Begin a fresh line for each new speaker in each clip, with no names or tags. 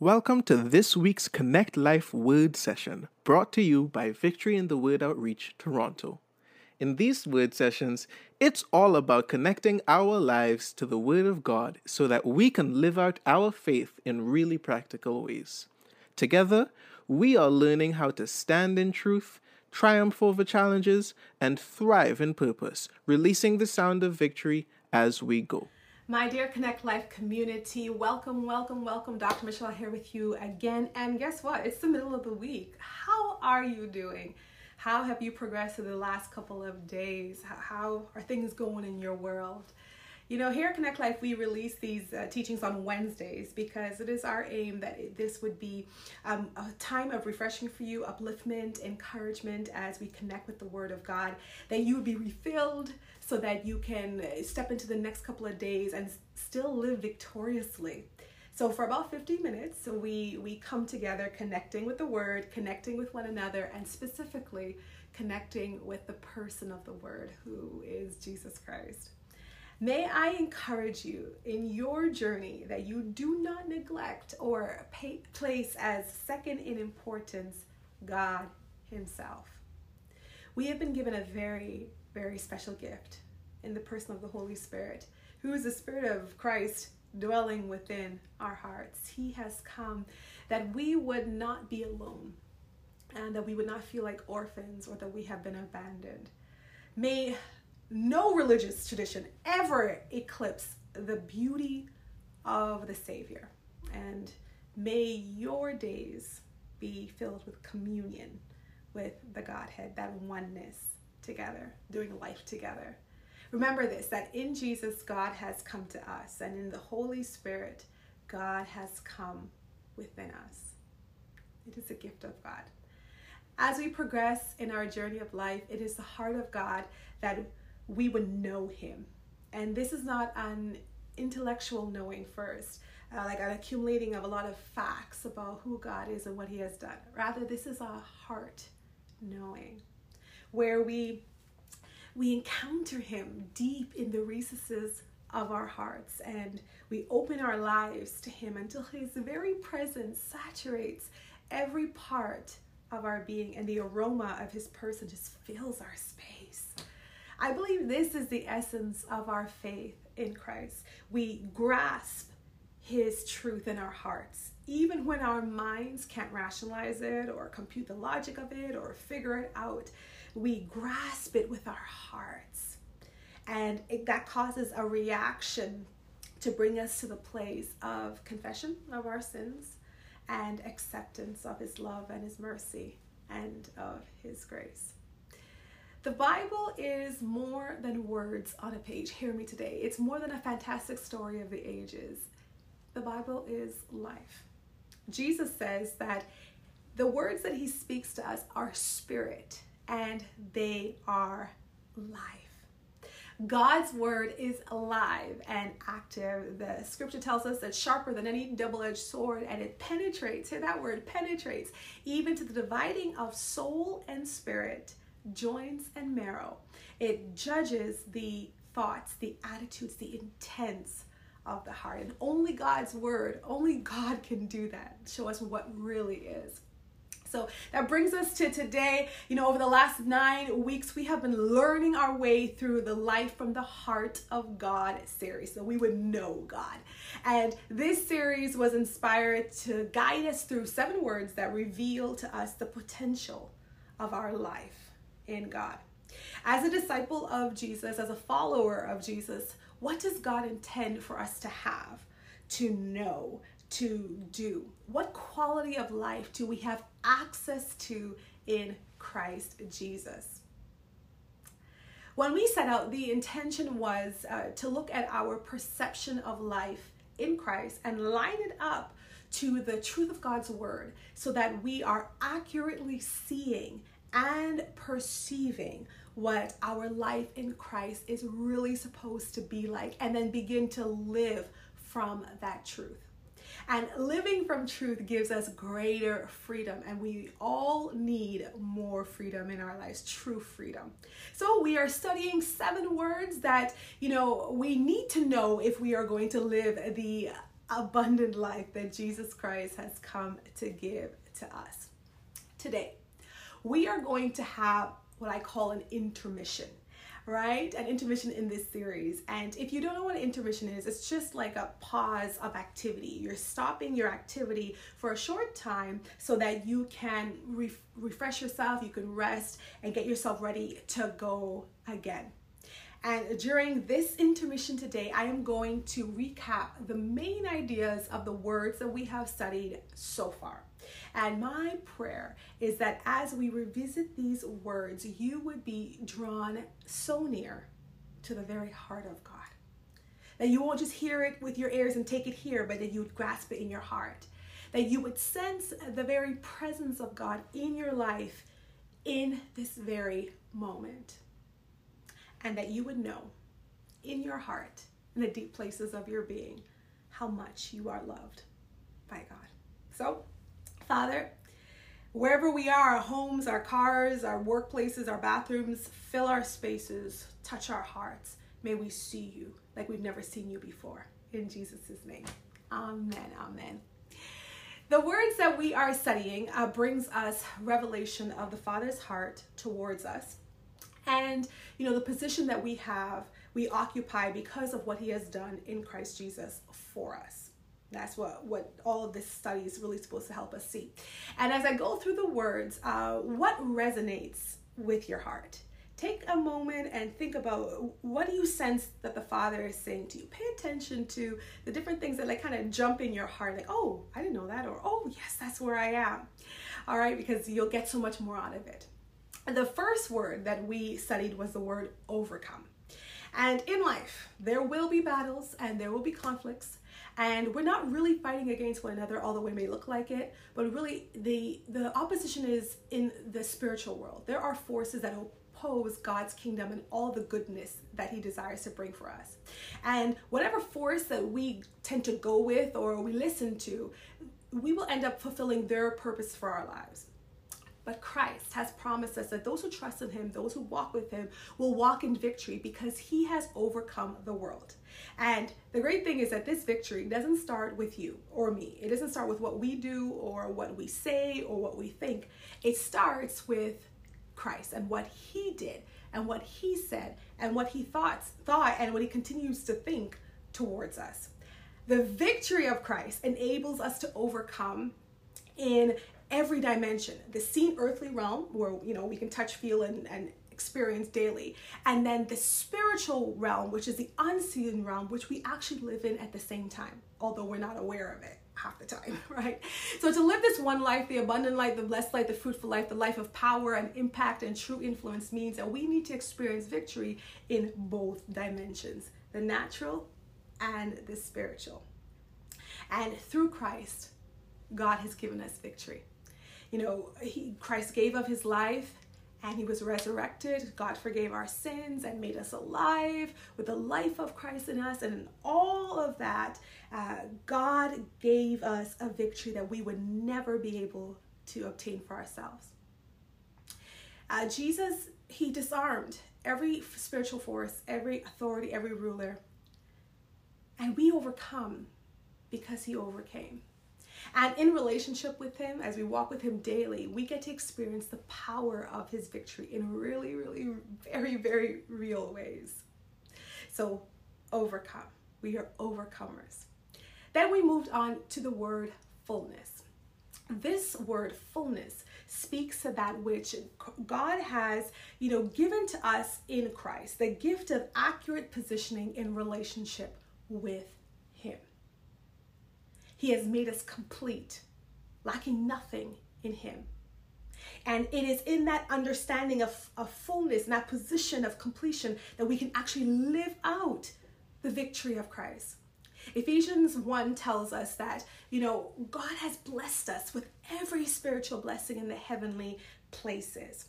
Welcome to this week's Connect Life Word Session, brought to you by Victory in the Word Outreach, Toronto. In these word sessions, it's all about connecting our lives to the Word of God so that we can live out our faith in really practical ways. Together, we are learning how to stand in truth, triumph over challenges, and thrive in purpose, releasing the sound of victory as we go.
My dear Connect Life community, welcome, welcome, welcome. Dr. Michelle here with you again. And guess what? It's the middle of the week. How are you doing? How have you progressed in the last couple of days? How are things going in your world? You know, here at Connect Life, we release these uh, teachings on Wednesdays because it is our aim that this would be um, a time of refreshing for you, upliftment, encouragement as we connect with the Word of God, that you would be refilled so that you can step into the next couple of days and still live victoriously. So for about 50 minutes, we we come together connecting with the word, connecting with one another and specifically connecting with the person of the word who is Jesus Christ. May I encourage you in your journey that you do not neglect or pay, place as second in importance God Himself. We have been given a very, very special gift in the person of the Holy Spirit, who is the Spirit of Christ dwelling within our hearts. He has come that we would not be alone and that we would not feel like orphans or that we have been abandoned. May no religious tradition ever eclipse the beauty of the Savior. And may your days be filled with communion with the Godhead, that oneness together, doing life together. Remember this that in Jesus, God has come to us, and in the Holy Spirit, God has come within us. It is a gift of God. As we progress in our journey of life, it is the heart of God that we would know him. And this is not an intellectual knowing first, uh, like an accumulating of a lot of facts about who God is and what he has done. Rather, this is a heart knowing where we we encounter him deep in the recesses of our hearts and we open our lives to him until his very presence saturates every part of our being and the aroma of his person just fills our space. I believe this is the essence of our faith in Christ. We grasp his truth in our hearts, even when our minds can't rationalize it or compute the logic of it or figure it out. We grasp it with our hearts. And it, that causes a reaction to bring us to the place of confession of our sins and acceptance of his love and his mercy and of his grace. The Bible is more than words on a page. Hear me today. It's more than a fantastic story of the ages. The Bible is life. Jesus says that the words that he speaks to us are spirit and they are life. God's word is alive and active. The scripture tells us that sharper than any double edged sword, and it penetrates, hear that word, penetrates, even to the dividing of soul and spirit joints and marrow. It judges the thoughts, the attitudes, the intents of the heart. And only God's word, only God can do that, show us what really is. So that brings us to today. You know, over the last nine weeks, we have been learning our way through the Life from the Heart of God series, so we would know God. And this series was inspired to guide us through seven words that reveal to us the potential of our life in God. As a disciple of Jesus, as a follower of Jesus, what does God intend for us to have, to know, to do? What quality of life do we have access to in Christ Jesus? When we set out, the intention was uh, to look at our perception of life in Christ and line it up to the truth of God's word so that we are accurately seeing and perceiving what our life in Christ is really supposed to be like, and then begin to live from that truth. And living from truth gives us greater freedom, and we all need more freedom in our lives, true freedom. So, we are studying seven words that, you know, we need to know if we are going to live the abundant life that Jesus Christ has come to give to us. Today, we are going to have what I call an intermission right? An intermission in this series. And if you don't know what an intermission is, it's just like a pause of activity. You're stopping your activity for a short time so that you can re- refresh yourself, you can rest, and get yourself ready to go again. And during this intermission today, I am going to recap the main ideas of the words that we have studied so far. And my prayer is that as we revisit these words, you would be drawn so near to the very heart of God. That you won't just hear it with your ears and take it here, but that you would grasp it in your heart. That you would sense the very presence of God in your life in this very moment. And that you would know in your heart, in the deep places of your being, how much you are loved by God. So, Father, wherever we are, our homes, our cars, our workplaces, our bathrooms, fill our spaces, touch our hearts. May we see you like we've never seen you before. In Jesus' name. Amen. Amen. The words that we are studying uh, brings us revelation of the Father's heart towards us. And, you know, the position that we have, we occupy because of what he has done in Christ Jesus for us. That's what, what all of this study is really supposed to help us see. And as I go through the words, uh, what resonates with your heart? Take a moment and think about what do you sense that the Father is saying to you. Pay attention to the different things that like kind of jump in your heart, like, oh, I didn't know that, or oh, yes, that's where I am. All right, because you'll get so much more out of it. The first word that we studied was the word overcome. And in life, there will be battles and there will be conflicts. And we're not really fighting against one another although we may look like it. But really the the opposition is in the spiritual world. There are forces that oppose god's kingdom and all the goodness that he desires to bring for us. And whatever force that we tend to go with or we listen to we will end up fulfilling their purpose for our lives but Christ has promised us that those who trust in Him, those who walk with Him, will walk in victory because He has overcome the world. And the great thing is that this victory doesn't start with you or me. It doesn't start with what we do or what we say or what we think. It starts with Christ and what he did and what he said and what he thought thought and what he continues to think towards us. The victory of Christ enables us to overcome in every dimension the seen earthly realm where you know we can touch feel and, and experience daily. And then the spiritual realm, which is the unseen realm, which we actually live in at the same time, although we're not aware of it half the time, right? So to live this one life, the abundant life, the blessed life, the fruitful life, the life of power and impact and true influence means that we need to experience victory in both dimensions, the natural and the spiritual. And through Christ, God has given us victory. You know, he, Christ gave of his life and he was resurrected. God forgave our sins and made us alive with the life of Christ in us. And in all of that, uh, God gave us a victory that we would never be able to obtain for ourselves. Uh, Jesus, he disarmed every spiritual force, every authority, every ruler. And we overcome because he overcame. And in relationship with Him, as we walk with Him daily, we get to experience the power of His victory in really, really, very, very real ways. So, overcome. We are overcomers. Then we moved on to the word fullness. This word fullness speaks to that which God has, you know, given to us in Christ, the gift of accurate positioning in relationship with. He has made us complete, lacking nothing in Him. And it is in that understanding of, of fullness, in that position of completion, that we can actually live out the victory of Christ. Ephesians 1 tells us that, you know, God has blessed us with every spiritual blessing in the heavenly places.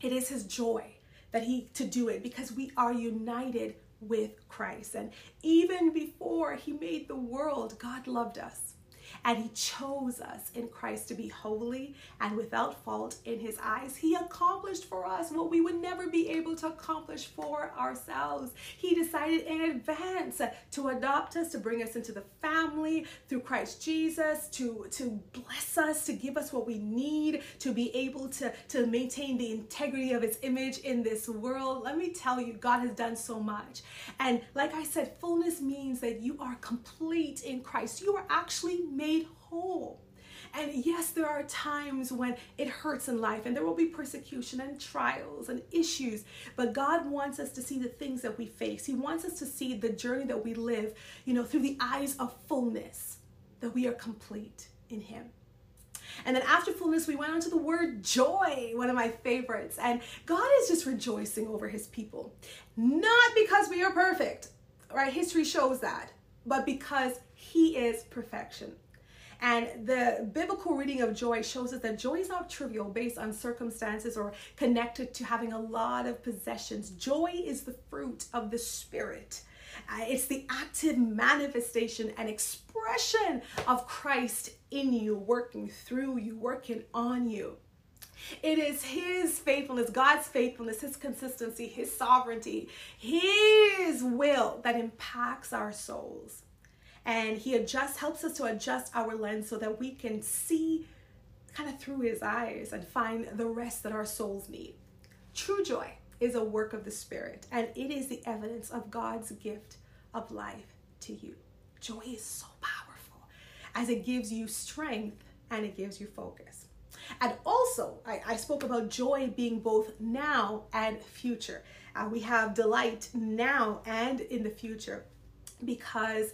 It is his joy that he to do it because we are united with Christ. And even before he made the world, God loved us. And he chose us in Christ to be holy and without fault in his eyes. He accomplished for us what we would never be able to accomplish for ourselves. He decided in advance to adopt us, to bring us into the family through Christ Jesus, to, to bless us, to give us what we need to be able to, to maintain the integrity of his image in this world. Let me tell you, God has done so much. And like I said, fullness means that you are complete in Christ. You are actually made whole. And yes, there are times when it hurts in life and there will be persecution and trials and issues, but God wants us to see the things that we face. He wants us to see the journey that we live, you know, through the eyes of fullness, that we are complete in Him. And then after fullness, we went on to the word joy, one of my favorites. And God is just rejoicing over his people. Not because we are perfect, right? History shows that, but because he is perfection. And the biblical reading of joy shows us that joy is not trivial based on circumstances or connected to having a lot of possessions. Joy is the fruit of the Spirit. Uh, it's the active manifestation and expression of Christ in you, working through you, working on you. It is His faithfulness, God's faithfulness, His consistency, His sovereignty, His will that impacts our souls. And He adjusts, helps us to adjust our lens so that we can see kind of through His eyes and find the rest that our souls need. True joy is a work of the Spirit, and it is the evidence of God's gift of life to you. Joy is so powerful as it gives you strength and it gives you focus. And also, I, I spoke about joy being both now and future. Uh, we have delight now and in the future because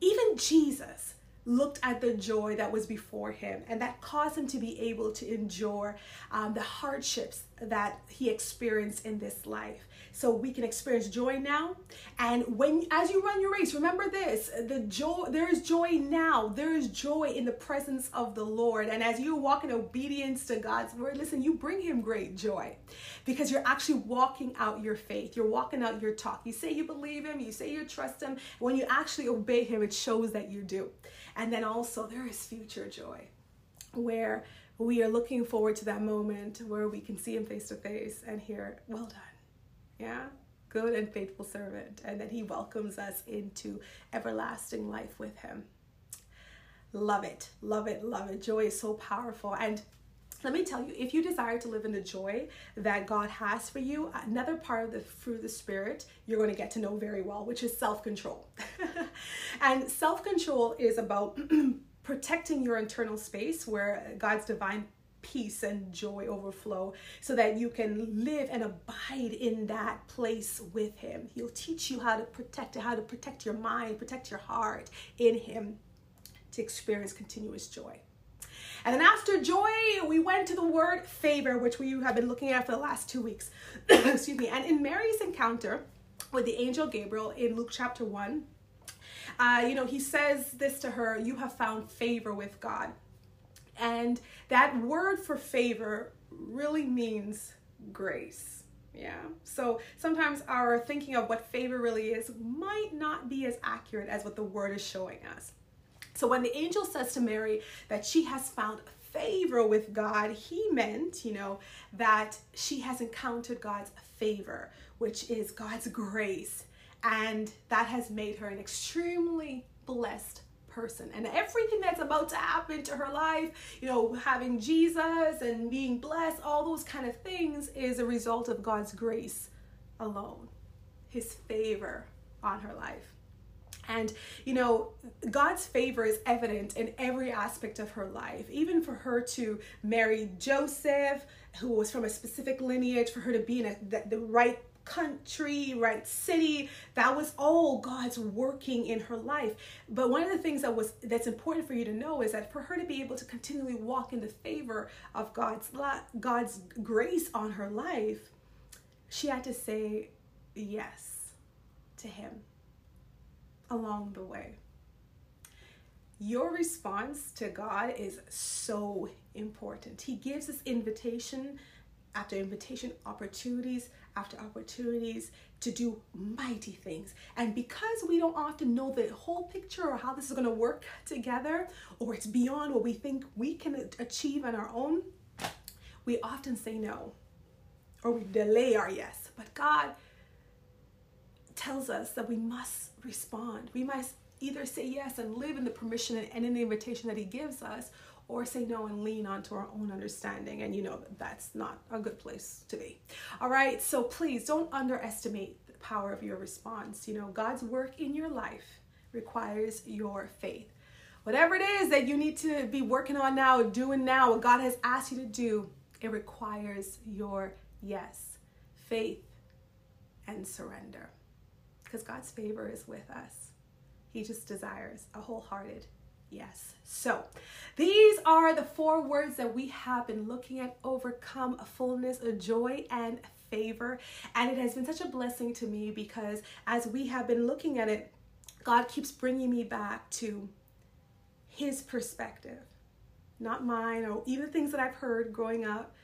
even Jesus looked at the joy that was before him and that caused him to be able to endure um, the hardships that he experienced in this life. So we can experience joy now and when as you run your race remember this the joy there is joy now. There is joy in the presence of the lord. And as you walk in obedience to god's word listen you bring him great joy because you're actually walking out your faith. You're walking out your talk. You say you believe him you say you trust him. When you actually obey him it shows that you do and then also there is future joy where we are looking forward to that moment where we can see him face to face and hear well done yeah? Good and faithful servant. And that he welcomes us into everlasting life with him. Love it, love it, love it. Joy is so powerful. And let me tell you, if you desire to live in the joy that God has for you, another part of the fruit of the Spirit you're going to get to know very well, which is self control. and self control is about protecting your internal space where God's divine peace and joy overflow so that you can live and abide in that place with him he'll teach you how to protect how to protect your mind protect your heart in him to experience continuous joy and then after joy we went to the word favor which we have been looking at for the last two weeks excuse me and in mary's encounter with the angel gabriel in luke chapter 1 uh, you know he says this to her you have found favor with god and that word for favor really means grace. Yeah. So sometimes our thinking of what favor really is might not be as accurate as what the word is showing us. So when the angel says to Mary that she has found favor with God, he meant, you know, that she has encountered God's favor, which is God's grace. And that has made her an extremely blessed person and everything that's about to happen to her life you know having jesus and being blessed all those kind of things is a result of god's grace alone his favor on her life and you know god's favor is evident in every aspect of her life even for her to marry joseph who was from a specific lineage for her to be in a, the, the right country, right city. That was all God's working in her life. But one of the things that was that's important for you to know is that for her to be able to continually walk in the favor of God's God's grace on her life, she had to say yes to him along the way. Your response to God is so important. He gives us invitation after invitation, opportunities after opportunities to do mighty things. And because we don't often know the whole picture or how this is going to work together, or it's beyond what we think we can achieve on our own, we often say no or we delay our yes. But God tells us that we must respond. We must either say yes and live in the permission and in the invitation that He gives us, or say no and lean onto our own understanding. And you know that that's not a good place to be. All right, so please don't underestimate the power of your response. You know, God's work in your life requires your faith. Whatever it is that you need to be working on now, doing now, what God has asked you to do, it requires your yes, faith, and surrender. Because God's favor is with us. He just desires a wholehearted Yes. So these are the four words that we have been looking at overcome fullness, joy, and favor. And it has been such a blessing to me because as we have been looking at it, God keeps bringing me back to his perspective, not mine or even things that I've heard growing up,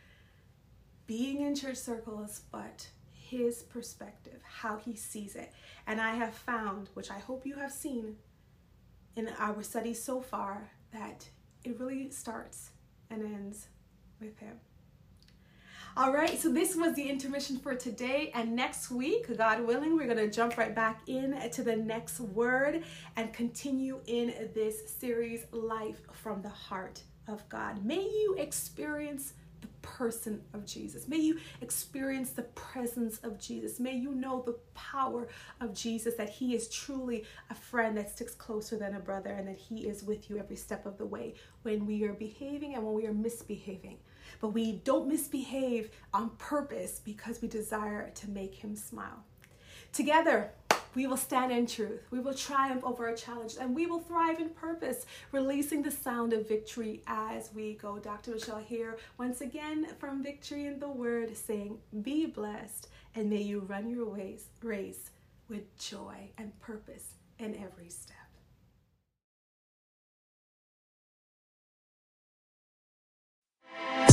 being in church circles, but his perspective, how he sees it. And I have found, which I hope you have seen, in our studies so far that it really starts and ends with Him. All right, so this was the intermission for today. And next week, God willing, we're going to jump right back in to the next word and continue in this series, Life from the Heart of God. May you experience person of Jesus. May you experience the presence of Jesus. May you know the power of Jesus, that He is truly a friend that sticks closer than a brother, and that He is with you every step of the way when we are behaving and when we are misbehaving. But we don't misbehave on purpose because we desire to make Him smile. Together, we will stand in truth. We will triumph over our challenges and we will thrive in purpose, releasing the sound of victory as we go. Dr. Michelle here once again from Victory in the Word saying, Be blessed and may you run your ways, race with joy and purpose in every step. Yeah.